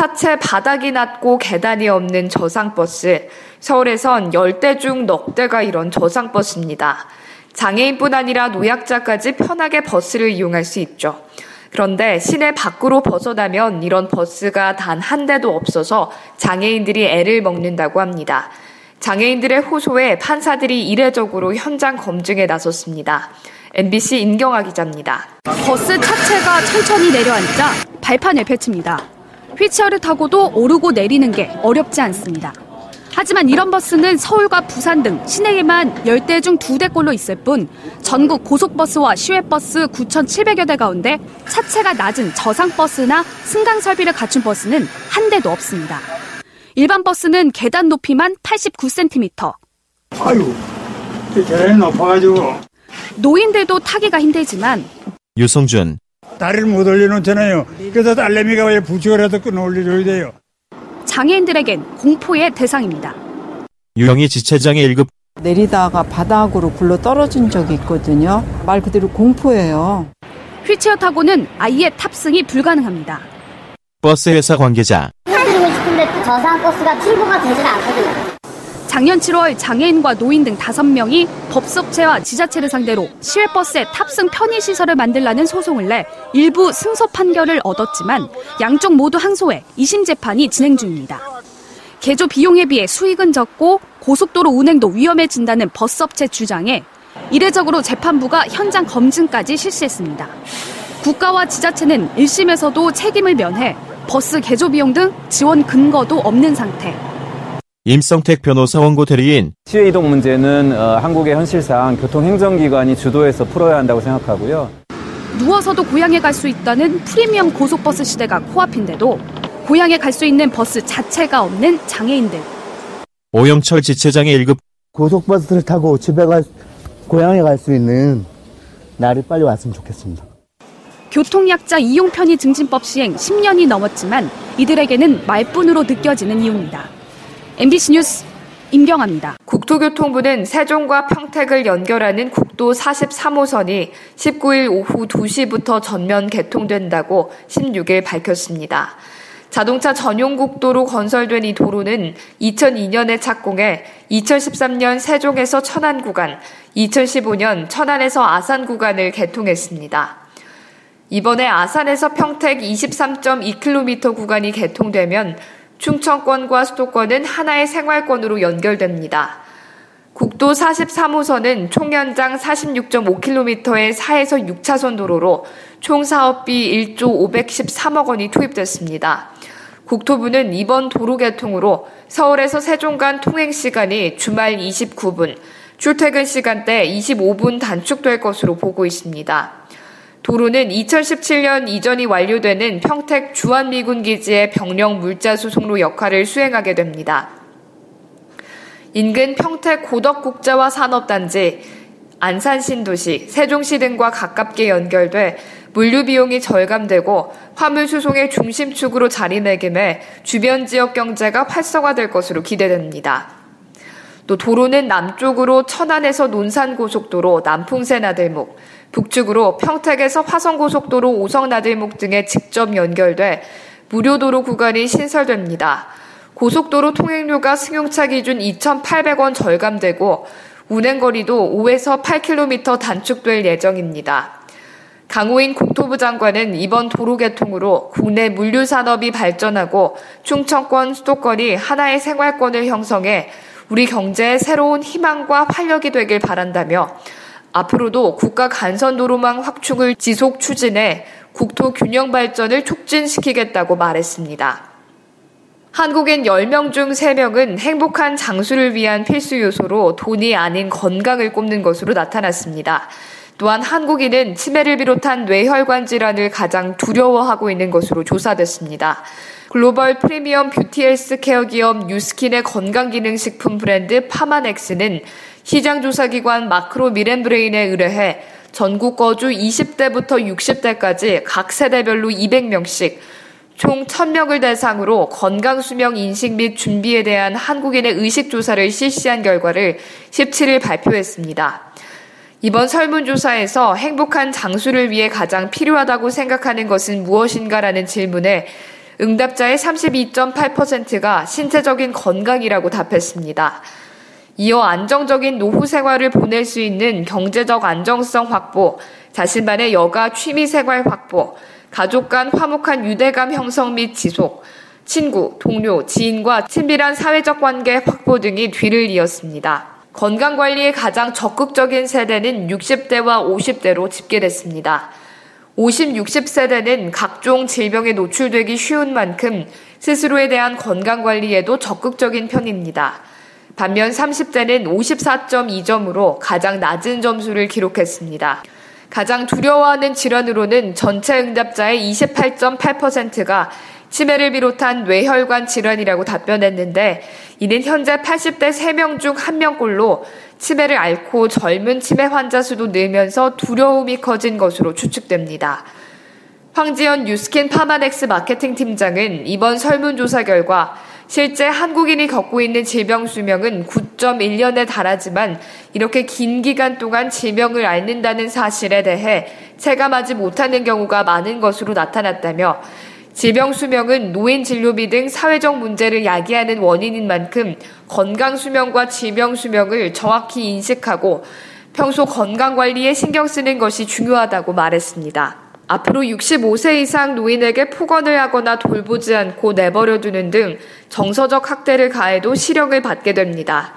차체 바닥이 낮고 계단이 없는 저상버스. 서울에선 10대 중 넉 대가 이런 저상버스입니다. 장애인뿐 아니라 노약자까지 편하게 버스를 이용할 수 있죠. 그런데 시내 밖으로 벗어나면 이런 버스가 단 한 대도 없어서 장애인들이 애를 먹는다고 합니다. 장애인들의 호소에 판사들이 이례적으로 현장 검증에 나섰습니다. MBC 임경아 기자입니다. 버스 차체가 천천히 내려앉자 발판을 펼칩니다. 휠체어를 타고도 오르고 내리는 게 어렵지 않습니다. 하지만 이런 버스는 서울과 부산 등 시내에만 10대 중 2대꼴로 있을 뿐 전국 고속버스와 시외버스 9,700여 대 가운데 차체가 낮은 저상버스나 승강 설비를 갖춘 버스는 한 대도 없습니다. 일반 버스는 계단 높이만 89cm. 아유, 계단이 높아가지고. 노인들도 타기가 힘들지만 유성준 다리를 못 올려놓잖아요. 그래서 딸내미가 왜 부축을해서 끊어 올려줘야 돼요. 장애인들에겐 공포의 대상입니다. 유영희 지체장애 1급 내리다가 바닥으로 굴러 떨어진 적이 있거든요. 말 그대로 공포예요. 휠체어 타고는 아예 탑승이 불가능합니다. 버스 회사 관계자 타드리고 싶은데 저상 버스가 출고가 되질 않거든요. 작년 7월 장애인과 노인 등 5명이 법사업체와 지자체를 상대로 시외버스에 탑승 편의시설을 만들라는 소송을 내 일부 승소 판결을 얻었지만 양쪽 모두 항소해 2심 재판이 진행 중입니다. 개조 비용에 비해 수익은 적고 고속도로 운행도 위험해진다는 버스업체 주장에 이례적으로 재판부가 현장 검증까지 실시했습니다. 국가와 지자체는 1심에서도 책임을 면해 버스 개조 비용 등 지원 근거도 없는 상태. 임성택 변호사 원고 대리인 시외 이동 문제는 어, 한국의 현실상 교통행정기관이 주도해서 풀어야 한다고 생각하고요. 누워서도 고향에 갈 수 있다는 프리미엄 고속버스 시대가 코앞인데도 고향에 갈 수 있는 버스 자체가 없는 장애인들. 오영철 지체장애 1급 고속버스를 타고 집에 갈, 고향에 갈 수 있는 날이 빨리 왔으면 좋겠습니다. 교통약자 이용 편의 증진법 시행 10년이 넘었지만 이들에게는 말뿐으로 느껴지는 이유입니다. MBC 뉴스 임경아입니다. 국토교통부는 세종과 평택을 연결하는 국도 43호선이 19일 오후 2시부터 전면 개통된다고 16일 밝혔습니다. 자동차 전용 국도로 건설된 이 도로는 2002년에 착공해 2013년 세종에서 천안 구간, 2015년 천안에서 아산 구간을 개통했습니다. 이번에 아산에서 평택 23.2km 구간이 개통되면 충청권과 수도권은 하나의 생활권으로 연결됩니다. 국도 43호선은 총 연장 46.5km의 4에서 6차선 도로로 총 사업비 1조 513억 원이 투입됐습니다. 국토부는 이번 도로 개통으로 서울에서 세종 간 통행 시간이 주말 29분, 출퇴근 시간대 25분 단축될 것으로 보고 있습니다. 도로는 2017년 이전이 완료되는 평택 주한미군 기지의 병력 물자 수 송로 역할을 수행하게 됩니다. 인근 평택 고덕국제화 산업단지, 안산 신도시, 세종시 등과 가깝게 연결돼 물류 비용이 절감되고 화물 수송의 중심축으로 자리매김해 주변 지역 경제가 활성화될 것으로 기대됩니다. 또 도로는 남쪽으로 천안에서 논산고속도로 남풍새 나들목, 북측으로 평택에서 화성고속도로 오성나들목 등에 직접 연결돼 무료도로 구간이 신설됩니다. 고속도로 통행료가 승용차 기준 2,800원 절감되고 운행거리도 5에서 8km 단축될 예정입니다. 강호인 국토부 장관은 이번 도로 개통으로 국내 물류 산업이 발전하고 충청권 수도권이 하나의 생활권을 형성해 우리 경제의 새로운 희망과 활력이 되길 바란다며 앞으로도 국가 간선 도로망 확충을 지속 추진해 국토 균형 발전을 촉진시키겠다고 말했습니다. 한국인 10명 중 3명은 행복한 장수를 위한 필수 요소로 돈이 아닌 건강을 꼽는 것으로 나타났습니다. 또한 한국인은 치매를 비롯한 뇌혈관 질환을 가장 두려워하고 있는 것으로 조사됐습니다. 글로벌 프리미엄 beauty health care 기업 뉴스킨의 건강기능식품 브랜드 파마넥스는 시장조사기관 마크로밀 엠브레인에 의뢰해 전국 거주 20대부터 60대까지 각 세대별로 200명씩 총 1000명을 대상으로 건강수명 인식 및 준비에 대한 한국인의 의식조사를 실시한 결과를 17일 발표했습니다. 이번 설문조사에서 행복한 장수를 위해 가장 필요하다고 생각하는 것은 무엇인가라는 질문에 응답자의 32.8%가 신체적인 건강이라고 답했습니다. 이어 안정적인 노후 생활을 보낼 수 있는 경제적 안정성 확보, 자신만의 여가 취미 생활 확보, 가족 간 화목한 유대감 형성 및 지속, 친구, 동료, 지인과 친밀한 사회적 관계 확보 등이 뒤를 이었습니다. 건강 관리에 가장 적극적인 세대는 60대와 50대로 집계됐습니다. 50, 60세대는 각종 질병에 노출되기 쉬운 만큼 스스로에 대한 건강 관리에도 적극적인 편입니다. 반면 30대는 54.2점으로 가장 낮은 점수를 기록했습니다. 가장 두려워하는 질환으로는 전체 응답자의 28.8%가 치매를 비롯한 뇌혈관 질환이라고 답변했는데 이는 현재 80대 3명 중 1명꼴로 치매를 앓고 젊은 치매 환자 수도 늘면서 두려움이 커진 것으로 추측됩니다. 황지연 뉴스킨 파마넥스 마케팅 팀장은 이번 설문조사 결과 실제 한국인이 겪고 있는 질병 수명은 9.1년에 달하지만 이렇게 긴 기간 동안 질병을 앓는다는 사실에 대해 체감하지 못하는 경우가 많은 것으로 나타났다며 질병 수명은 노인 진료비 등 사회적 문제를 야기하는 원인인 만큼 건강 수명과 질병 수명을 정확히 인식하고 평소 건강 관리에 신경 쓰는 것이 중요하다고 말했습니다. 앞으로 65세 이상 노인에게 폭언을 하거나 돌보지 않고 내버려 두는 등 정서적 학대를 가해도 실형을 받게 됩니다.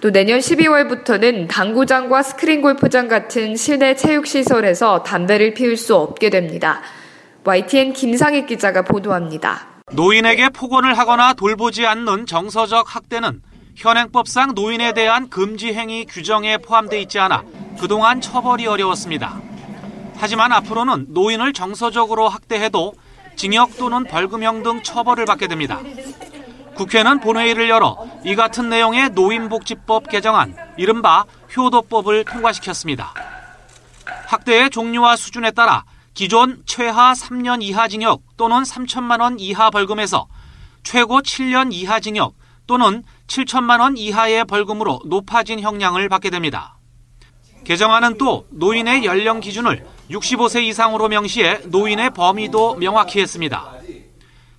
또 내년 12월부터는 당구장과 스크린 골프장 같은 실내 체육시설에서 담배를 피울 수 없게 됩니다. YTN 김상익 기자가 보도합니다. 노인에게 폭언을 하거나 돌보지 않는 정서적 학대는 현행법상 노인에 대한 금지 행위 규정에 포함되어 있지 않아 그동안 처벌이 어려웠습니다. 하지만 앞으로는 노인을 정서적으로 학대해도 징역 또는 벌금형 등 처벌을 받게 됩니다. 국회는 본회의를 열어 이 같은 내용의 노인복지법 개정안, 이른바 효도법을 통과시켰습니다. 학대의 종류와 수준에 따라 기존 최하 3년 이하 징역 또는 3천만 원 이하 벌금에서 최고 7년 이하 징역 또는 7천만 원 이하의 벌금으로 높아진 형량을 받게 됩니다. 개정안은 또 노인의 연령 기준을 65세 이상으로 명시해 노인의 범위도 명확히 했습니다.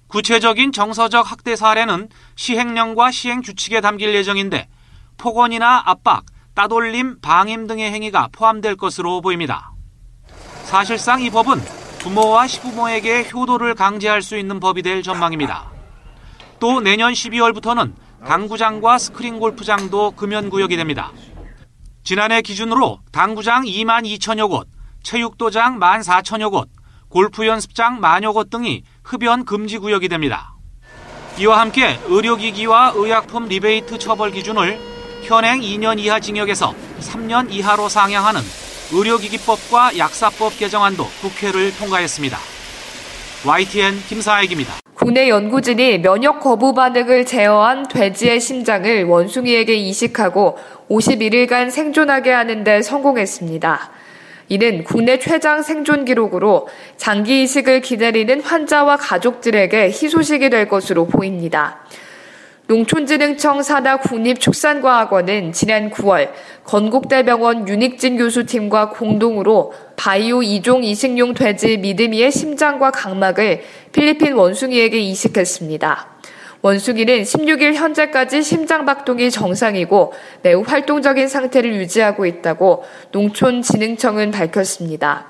구체적인 정서적 학대 사례는 시행령과 시행 규칙에 담길 예정인데 폭언이나 압박, 따돌림, 방임 등의 행위가 포함될 것으로 보입니다. 사실상 이 법은 부모와 시부모에게 효도를 강제할 수 있는 법이 될 전망입니다. 또 내년 12월부터는 당구장과 스크린 골프장도 금연 구역이 됩니다. 지난해 기준으로 당구장 2만 2천여 곳, 체육도장 1만 4천여 곳, 골프 연습장 만여 곳 등이 흡연 금지 구역이 됩니다. 이와 함께 의료기기와 의약품 리베이트 처벌 기준을 현행 2년 이하 징역에서 3년 이하로 상향하는 의료기기법과 약사법 개정안도 국회를 통과했습니다. YTN 김사익입니다. 국내 연구진이 면역 거부 반응을 제어한 돼지의 심장을 원숭이에게 이식하고 51일간 생존하게 하는 데 성공했습니다. 이는 국내 최장 생존 기록으로 장기 이식을 기다리는 환자와 가족들에게 희소식이 될 것으로 보입니다. 농촌진흥청 산하 국립축산과학원은 지난 9월 건국대병원 윤익진 교수팀과 공동으로 바이오 2종 이식용 돼지 미드미의 심장과 각막을 필리핀 원숭이에게 이식했습니다. 원숭이는 16일 현재까지 심장 박동이 정상이고 매우 활동적인 상태를 유지하고 있다고 농촌진흥청은 밝혔습니다.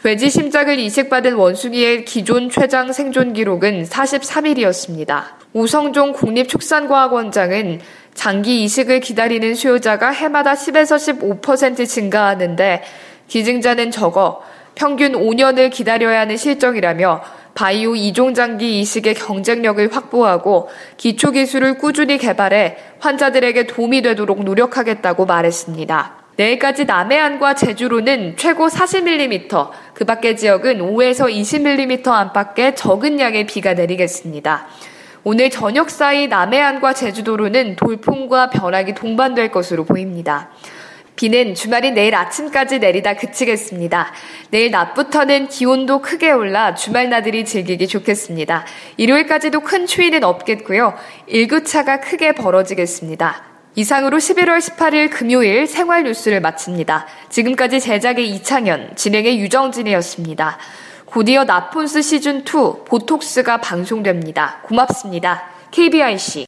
돼지 심장을 이식받은 원숭이의 기존 최장 생존 기록은 43일이었습니다. 우성종 국립축산과학원장은 장기 이식을 기다리는 수요자가 해마다 10에서 15% 증가하는데 기증자는 적어 평균 5년을 기다려야 하는 실정이라며 바이오 이종 장기 이식의 경쟁력을 확보하고 기초 기술을 꾸준히 개발해 환자들에게 도움이 되도록 노력하겠다고 말했습니다. 내일까지 남해안과 제주로는 최고 40mm, 그 밖의 지역은 5에서 20mm 안팎의 적은 양의 비가 내리겠습니다. 오늘 저녁 사이 남해안과 제주도로는 돌풍과 벼락이 동반될 것으로 보입니다. 비는 주말인 내일 아침까지 내리다 그치겠습니다. 내일 낮부터는 기온도 크게 올라 주말 나들이 즐기기 좋겠습니다. 일요일까지도 큰 추위는 없겠고요. 일교차가 크게 벌어지겠습니다. 이상으로 11월 18일 금요일 생활 뉴스를 마칩니다. 지금까지 제작의 이창현, 진행의 유정진이었습니다. 곧이어 나폰스 시즌2 보톡스가 방송됩니다. 고맙습니다. KBIC.